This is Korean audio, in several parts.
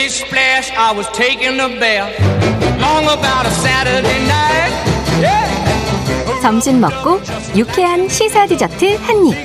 Splish splash, I was taking a bath. Long about a Saturday night. Yeah. 점심 먹고 유쾌한 시사 디저트 한 입.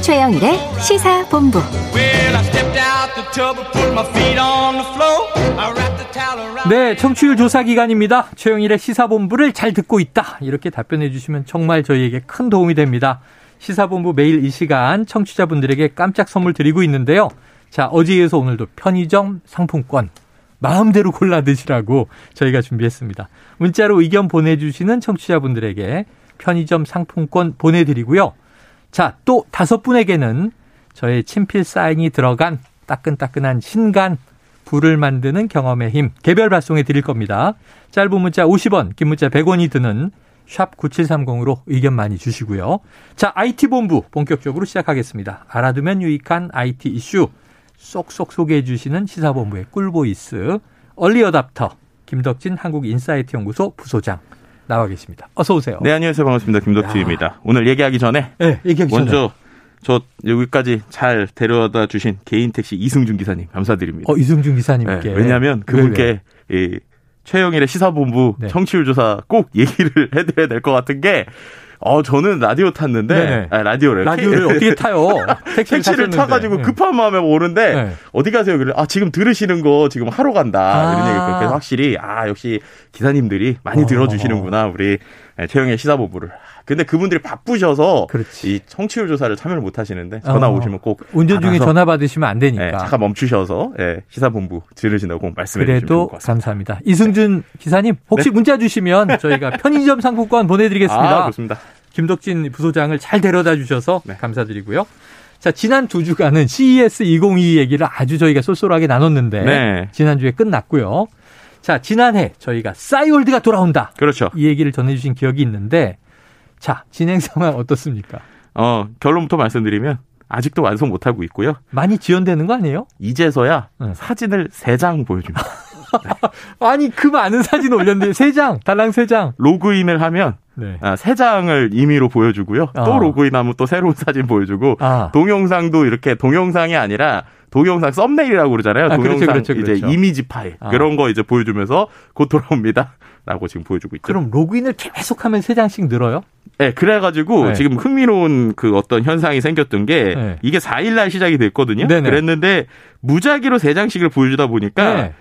최영일의 시사 본부. Well, I stepped out the tub and put my feet on the floor. I wrapped the towel around. 네, 청취율 조사 기간입니다. 최영일의 시사 본부를 잘 듣고 있다. 이렇게 답변해 주시면 정말 저희에게 큰 도움이 됩니다. 시사본부 매일 이 시간 청취자분들에게 깜짝 선물 드리고 있는데요. 자, 어제에서 오늘도 편의점 상품권 마음대로 골라 드시라고 저희가 준비했습니다. 문자로 의견 보내주시는 청취자분들에게 편의점 상품권 보내드리고요. 자, 또 다섯 분에게는 저의 친필 사인이 들어간 따끈따끈한 신간 불을 만드는 경험의 힘 개별 발송해 드릴 겁니다. 짧은 문자 50원, 긴 문자 100원이 드는 샵 9730으로 의견 많이 주시고요. 자, IT 본부 본격적으로 시작하겠습니다. 알아두면 유익한 IT 이슈 쏙쏙 소개해 주시는 시사본부의 꿀보이스 얼리어답터 김덕진 한국인사이트 연구소 부소장 나와 계십니다. 어서 오세요. 네, 안녕하세요. 반갑습니다. 김덕진입니다. 오늘 얘기하기 전에 네, 얘기하기 전에. 먼저 저 여기까지 잘 데려다 주신 개인 택시 이승준 기사님 감사드립니다. 어, 이승준 기사님께. 네, 왜냐하면 왜, 왜? 그분께 이 최영일의 시사본부 네. 청취율 조사 꼭 얘기를 해드려야 될 것 같은 게 어, 저는 라디오 탔는데, 네네. 아, 라디오를. 라디오를 어떻게 타요? 택시를, 택시를. 타가지고 네. 급한 마음에 오는데 네. 어디 가세요? 그래 아 지금 들으시는 거 지금 하러 간다 아. 이런 얘기 그래서 확실히 아 역시 기사님들이 많이 어. 들어주시는구나 우리 최영의 시사본부를. 근데 그분들이 바쁘셔서 그렇지. 이 청취율 조사를 참여를 못 하시는데 전화 어. 오시면 꼭 운전 중에 전화 받으시면 안 되니까. 예, 잠깐 멈추셔서 예, 시사본부 들으신다고 꼭 말씀해 주시면 좋을 그래도 것 같습니다. 감사합니다. 이승준 기사님 혹시 문자 주시면 저희가 편의점 상품권 보내드리겠습니다. 아, 좋습니다. 김덕진 부소장을 잘 데려다 주셔서 네. 감사드리고요. 자 지난 두 주간은 CES 2022 얘기를 아주 저희가 쏠쏠하게 나눴는데 네. 지난주에 끝났고요. 자 지난해 저희가 싸이월드가 돌아온다 그렇죠. 이 얘기를 전해 주신 기억이 있는데 자 진행 상황 어떻습니까? 어, 결론부터 말씀드리면 아직도 완성 못 하고 있고요. 많이 지연되는 거 아니에요? 이제서야 네. 사진을 세 장 보여줍니다. 아니 그 많은 사진 올렸는데 세 장, 달랑 세 장. 로그인을 하면 네. 아, 세 장을 임의로 보여주고요. 아. 또 로그인하면 또 새로운 사진 보여주고 아. 동영상도 이렇게 동영상이 아니라 동영상 썸네일이라고 그러잖아요. 아, 그렇죠, 동영상 그렇죠, 이제 그렇죠. 이미지 파일 아. 그런 거 이제 보여주면서 곧 돌아옵니다. 라고 지금 보여주고 있죠. 그럼 로그인을 계속하면 세 장씩 늘어요? 네, 그래가지고 네. 지금 흥미로운 그 어떤 현상이 생겼던 게 네. 이게 4일날 시작이 됐거든요. 네네. 그랬는데 무작위로 세 장씩을 보여주다 보니까 네.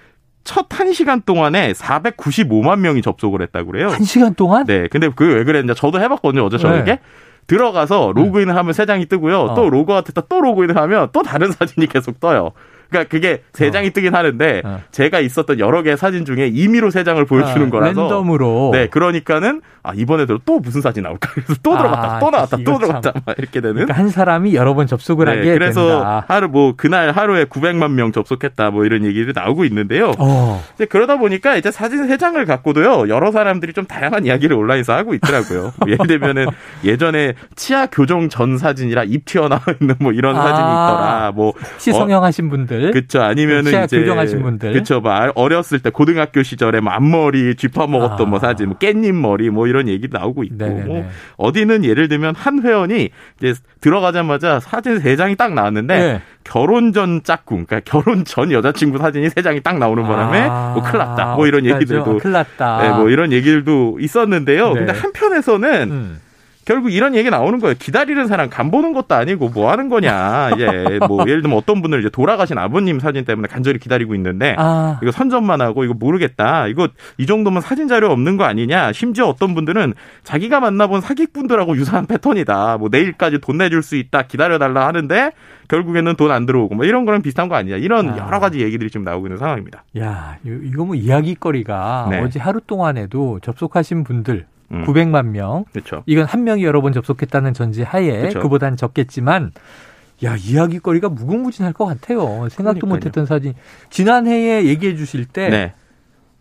첫한 시간 동안에 495만 명이 접속을 했다고 그래요. 한 시간 동안? 네, 근데 그게 왜 그랬냐? 저도 해봤거든요 어제 저녁에. 네. 들어가서 로그인을 하면 세 장이 뜨고요. 어. 또 로그아웃 했다 또 로그인을 하면 또 다른 사진이 계속 떠요. 그러니까 그게 세 어. 장이 뜨긴 하는데 어. 제가 있었던 여러 개의 사진 중에 임의로 세 장을 보여주는 아, 거라서 랜덤으로. 네, 그러니까는 아 이번에도 또 무슨 사진 나올까? 그래서 또 아, 들어갔다, 또 나왔다, 또 들어갔다 막 이렇게 되는. 그러니까 한 사람이 여러 번 접속을 네, 하게 그래서 된다. 하루 뭐 그날 하루에 900만 명 접속했다 뭐 이런 얘기를 나오고 있는데요. 어. 이제 그러다 보니까 이제 사진 세 장을 갖고도요 여러 사람들이 좀 다양한 이야기를 온라인에서 하고 있더라고요. 뭐 예를 들면은 예전에 치아 교정 전 사진이라 입 튀어나와 있는 뭐 이런 아. 사진이 있더라. 뭐 혹시 어, 성형하신 분들. 그쵸 아니면은 이제 교정하신 분들. 그쵸 뭐 어렸을 때 고등학교 시절에 뭐 앞머리 쥐파 먹었던 아. 뭐 사진 뭐 깻잎 머리 뭐 이런 얘기 나오고 있고 네네네. 뭐 어디는 예를 들면 한 회원이 이제 들어가자마자 사진 세 장이 딱 나왔는데 네. 결혼 전 짝꿍 그러니까 결혼 전 여자친구 사진이 세 장이 딱 나오는 바람에 아, 뭐 큰일 났다 뭐 이런 어떡하죠? 얘기들도 큰일 났다. 네, 뭐 이런 얘기들도 있었는데요. 네. 근데 한편에서는 음. 결국 이런 얘기 나오는 거예요. 기다리는 사람 간 보는 것도 아니고 뭐 하는 거냐. 예, 뭐 예를 들면 어떤 분들 이제 돌아가신 아버님 사진 때문에 간절히 기다리고 있는데 아. 이거 선전만 하고 이거 모르겠다. 이거 이 정도면 사진 자료 없는 거 아니냐. 심지어 어떤 분들은 자기가 만나본 사기꾼들하고 유사한 패턴이다. 뭐 내일까지 돈 내줄 수 있다. 기다려달라 하는데 결국에는 돈 안 들어오고 뭐 이런 거랑 비슷한 거 아니냐. 이런 아. 여러 가지 얘기들이 지금 나오고 있는 상황입니다. 야, 이- 이거 뭐 이야기거리가 네. 어제 하루 동안에도 접속하신 분들 음. 900만 명. 그렇죠. 이건 한 명이 여러 번 접속했다는 전제 하에 그쵸. 그보단 적겠지만 야, 이야기거리가 무궁무진할 것 같아요. 생각도 그러니까요. 못했던 사진. 지난해에 얘기해 주실 때 네.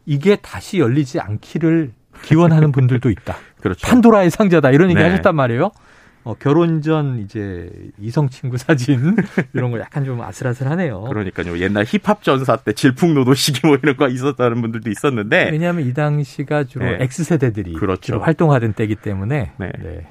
이게 다시 열리지 않기를 기원하는 분들도 있다. 그렇죠. 판도라의 상자다. 이런 얘기 네. 하셨단 말이에요. 어, 결혼 전 이제 이성 친구 사진 이런 거 약간 좀 아슬아슬하네요. 그러니까요. 옛날 힙합 전사 때 질풍노도 시기 뭐 이런 거 있었다는 분들도 있었는데 왜냐하면 이 당시가 주로 네. X세대들이 그렇죠. 주로 활동하던 때이기 때문에 네. 네.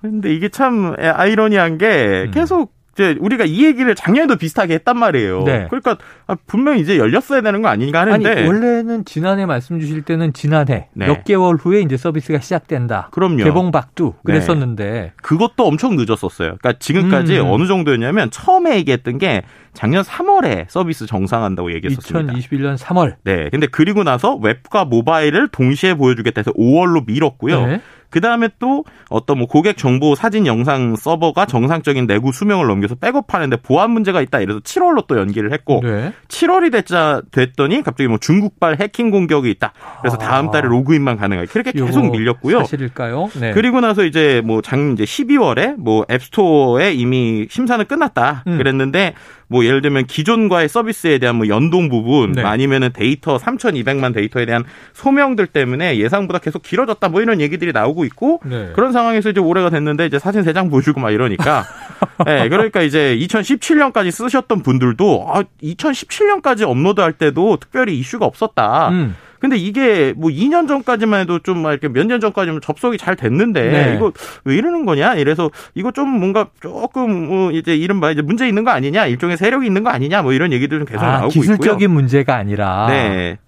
근데 이게 참 아이러니한 게 음. 계속 이제 우리가 이 얘기를 작년에도 비슷하게 했단 말이에요. 네. 그러니까 아, 분명히 이제 열렸어야 되는 거 아닌가 하는데 아니 원래는 지난해 말씀 주실 때는 지난해 네. 몇 개월 후에 이제 서비스가 시작된다. 그럼요. 개봉 박두 네. 그랬었는데 그것도 엄청 늦었었어요. 그러니까 지금까지 음. 어느 정도였냐면 처음에 얘기했던 게 작년 3월에 서비스 정상한다고 얘기했었습니다. 2021년 3월. 네. 근데 그리고 나서 웹과 모바일을 동시에 보여주겠다 해서 5월로 미뤘고요. 네. 그 다음에 또 어떤 뭐 고객 정보 사진 영상 서버가 정상적인 내구 수명을 넘겨서 백업하는데 보안 문제가 있다 이래서 7월로 또 연기를 했고 네. 7월이 됐자 됐더니 갑자기 뭐 중국발 해킹 공격이 있다. 그래서 아. 다음 달에 로그인만 가능하게 그렇게 계속 밀렸고요. 사실일까요? 네. 그리고 나서 이제 뭐 작 이제 12월에 뭐 앱스토어에 이미 심사는 끝났다 음. 그랬는데 뭐 예를 들면 기존과의 서비스에 대한 뭐 연동 부분 네. 아니면은 데이터 3,200만 데이터에 대한 소명들 때문에 예상보다 계속 길어졌다 뭐 이런 얘기들이 나오고 있고 네. 그런 상황에서 이제 올해가 됐는데 이제 사진 세 장 보여주고 막 이러니까 예 그러니까 이제 2017년까지 쓰셨던 분들도 아 2017년까지 업로드할 때도 특별히 이슈가 없었다. 음. 근데 이게 뭐 2년 전까지만 해도 좀 막 이렇게 몇 년 전까지면 접속이 잘 됐는데 네. 이거 왜 이러는 거냐? 이래서 이거 좀 뭔가 조금 뭐 이제 이른바 이제 문제 있는 거 아니냐? 일종의 세력이 있는 거 아니냐? 뭐 이런 얘기들 좀 계속 아, 나오고 기술적인 있고요. 문제가 아니라 네.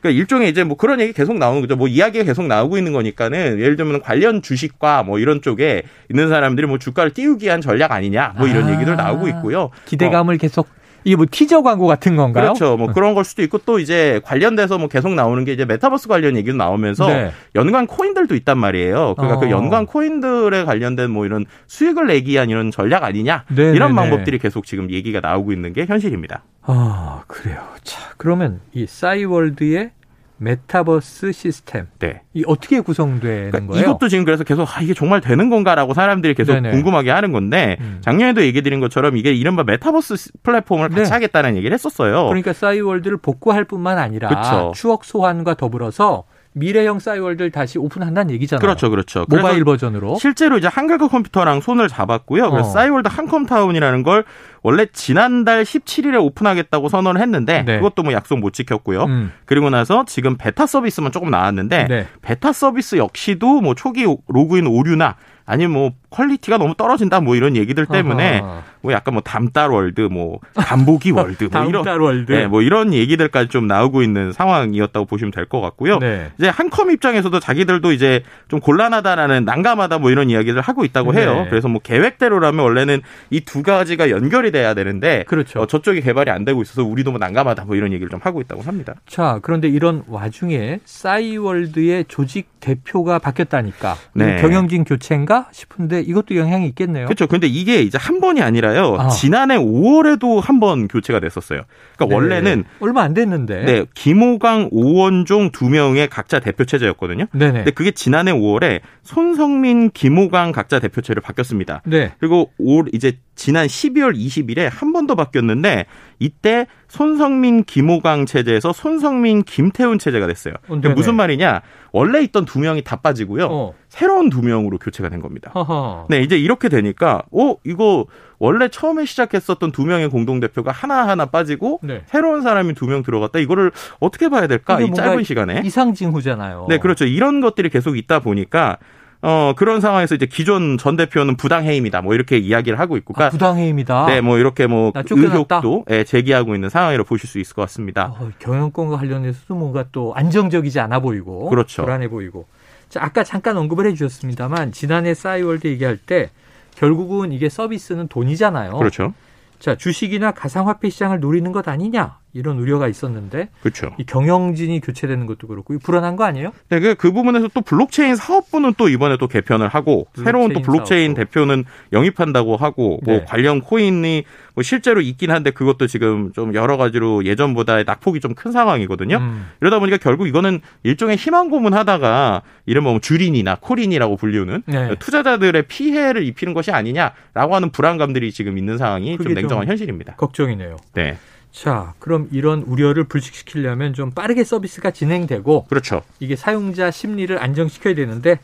그러니까 일종의 이제 뭐 그런 얘기 계속 나오는 거죠. 뭐 이야기가 계속 나오고 있는 거니까는 예를 들면 관련 주식과 뭐 이런 쪽에 있는 사람들이 뭐 주가를 띄우기 위한 전략 아니냐? 뭐 이런 아. 얘기들 나오고 있고요. 어. 기대감을 계속 이게 뭐 티저 광고 같은 건가요? 그렇죠. 뭐 그런 걸 수도 있고 또 이제 관련돼서 뭐 계속 나오는 게 이제 메타버스 관련 얘기도 나오면서 네. 연관 코인들도 있단 말이에요. 그러니까 어. 그 연관 코인들에 관련된 뭐 이런 수익을 내기 위한 이런 전략 아니냐 네, 이런 네, 네. 방법들이 계속 지금 얘기가 나오고 있는 게 현실입니다. 아, 그래요. 자, 그러면 이 싸이월드의 메타버스 시스템 네. 이 어떻게 구성되는 그러니까 거예요? 이것도 지금 그래서 계속 아, 이게 정말 되는 건가라고 사람들이 계속 네네. 궁금하게 하는 건데 음. 작년에도 얘기 드린 것처럼 이게 이른바 메타버스 플랫폼을 같이 네. 하겠다는 얘기를 했었어요. 그러니까 싸이월드를 복구할 뿐만 아니라 그쵸. 추억 소환과 더불어서 미래형 싸이월드를 다시 오픈한다는 얘기잖아요. 그렇죠, 그렇죠. 모바일 버전으로. 실제로 이제 한글과 컴퓨터랑 손을 잡았고요. 그래서 어. 싸이월드 한컴타운이라는 걸 원래 지난달 17일에 오픈하겠다고 선언을 했는데 네. 그것도 뭐 약속 못 지켰고요. 음. 그리고 나서 지금 베타 서비스만 조금 나왔는데 네. 베타 서비스 역시도 뭐 초기 로그인 오류나 아니면 뭐 quality가 너무 떨어진다 뭐 이런 얘기들 때문에 아하. 뭐 약간 뭐 담달 월드 뭐 간보기 월드 뭐 이런 달 월드. 네, 뭐 이런 얘기들까지 좀 나오고 있는 상황이었다고 보시면 될 것 같고요. 네. 이제 한컴 입장에서도 자기들도 이제 좀 곤란하다라는 난감하다 뭐 이런 이야기를 하고 있다고 해요. 네. 그래서 뭐 계획대로라면 원래는 이 두 가지가 연결이 돼야 되는데 그렇죠. 어, 저쪽이 개발이 안 되고 있어서 우리도 뭐 난감하다 뭐 이런 얘기를 좀 하고 있다고 합니다. 자, 그런데 이런 와중에 싸이월드의 조직 대표가 바뀌었다니까. 네. 경영진 교체인가 싶은데 이것도 영향이 있겠네요. 그렇죠. 근데 이게 이제 한 번이 아니라요. 아. 지난해 5월에도 한 번 교체가 됐었어요. 그러니까 네. 원래는 얼마 안 됐는데. 네, 김호강, 오원종 두 명의 각자 대표 체제였거든요. 네네. 근데 그게 지난해 5월에 손성민, 김호강 각자 대표체로 바뀌었습니다. 네. 그리고 올 이제 지난 12월 20일에 한 번 더 바뀌었는데 이때 손성민, 김호강 체제에서 손성민, 김태훈 체제가 됐어요. 그러니까 네네. 무슨 말이냐? 원래 있던 두 명이 다 빠지고요. 어. 새로운 두 명으로 교체가 된 겁니다. 허허. 네, 이제 이렇게 되니까 어, 이거 원래 처음에 시작했었던 두 명의 공동 대표가 하나 하나 빠지고 네. 새로운 사람이 두 명 들어갔다. 이거를 어떻게 봐야 될까? 이 짧은 시간에. 이상징후잖아요. 네, 그렇죠. 이런 것들이 계속 있다 보니까 어, 그런 상황에서 이제 기존 전 대표는 부당해임이다. 뭐 이렇게 이야기를 하고 있고. 아, 그러니까 부당해임이다. 네, 뭐 이렇게 뭐. 의혹도 예, 제기하고 있는 상황이라고 보실 수 있을 것 같습니다. 어, 경영권과 관련해서도 뭔가 또 안정적이지 않아 보이고 그렇죠. 불안해 보이고. 자, 아까 잠깐 언급을 해 주셨습니다만 지난해 싸이월드 얘기할 때 결국은 이게 서비스는 돈이잖아요. 그렇죠. 자, 주식이나 가상화폐 시장을 노리는 것 아니냐 이런 우려가 있었는데 그렇죠. 이 경영진이 교체되는 것도 그렇고 이 불안한 거 아니에요? 네, 그, 그 부분에서 또 블록체인 사업부는 또 이번에 또 개편을 하고 새로운 또 블록체인 사업부. 대표는 영입한다고 하고 뭐 네. 관련 코인이 뭐 실제로 있긴 한데 그것도 지금 좀 여러 가지로 예전보다 낙폭이 좀 큰 상황이거든요. 음. 이러다 보니까 결국 이거는 일종의 희망 고문하다가 이른바 뭐 주린이나 코린이라고 불리우는 네. 투자자들의 피해를 입히는 것이 아니냐라고 하는 불안감들이 지금 있는 상황이 좀 냉정한 좀- 현실입니다. 걱정이네요. 네, 자, 그럼 이런 우려를 불식시키려면 좀 빠르게 서비스가 진행되고 그렇죠. 이게 사용자 심리를 안정시켜야 되는데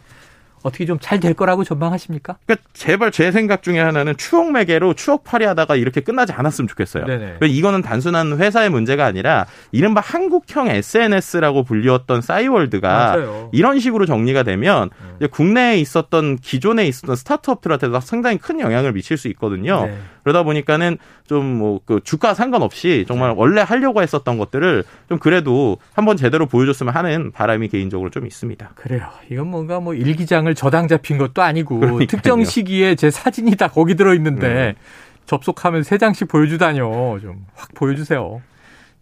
어떻게 좀 잘 될 거라고 전망하십니까? 그러니까 제발 제 생각 중에 하나는 추억 매개로 추억 팔이 하다가 이렇게 끝나지 않았으면 좋겠어요. 이거는 단순한 회사의 문제가 아니라 이른바 한국형 SNS라고 불리웠던 싸이월드가 맞아요. 이런 식으로 정리가 되면 음. 이제 국내에 있었던 기존에 있었던 스타트업들한테도 상당히 큰 영향을 미칠 수 있거든요. 네. 그러다 보니까는 좀 뭐 그 주가 상관없이 정말 원래 하려고 했었던 것들을 좀 그래도 한번 제대로 보여줬으면 하는 바람이 개인적으로 좀 있습니다. 그래요. 이건 뭔가 뭐 일기장을 저당 잡힌 것도 아니고 그러니까요. 특정 시기에 제 사진이 다 거기 들어 있는데 네. 접속하면 세 장씩 보여주다뇨. 좀 확 보여주세요.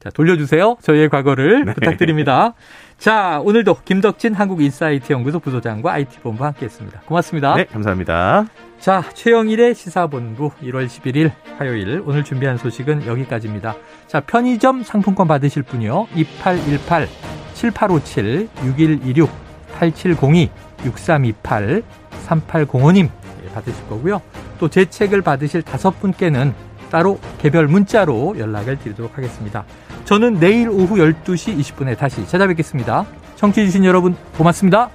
자, 돌려주세요. 저희의 과거를 네. 부탁드립니다. 자, 오늘도 김덕진 한국인사이트 연구소 부소장과 IT본부 함께했습니다. 고맙습니다. 네, 감사합니다. 자, 최영일의 시사본부 1월 11일 화요일 오늘 준비한 소식은 여기까지입니다. 자, 편의점 상품권 받으실 분이요. 2818 7857 6126 8702 6328 3805님 예, 받으실 거고요. 또 제 책을 받으실 다섯 분께는 따로 개별 문자로 연락을 드리도록 하겠습니다. 저는 내일 오후 12시 20분에 다시 찾아뵙겠습니다. 청취해주신 여러분 고맙습니다.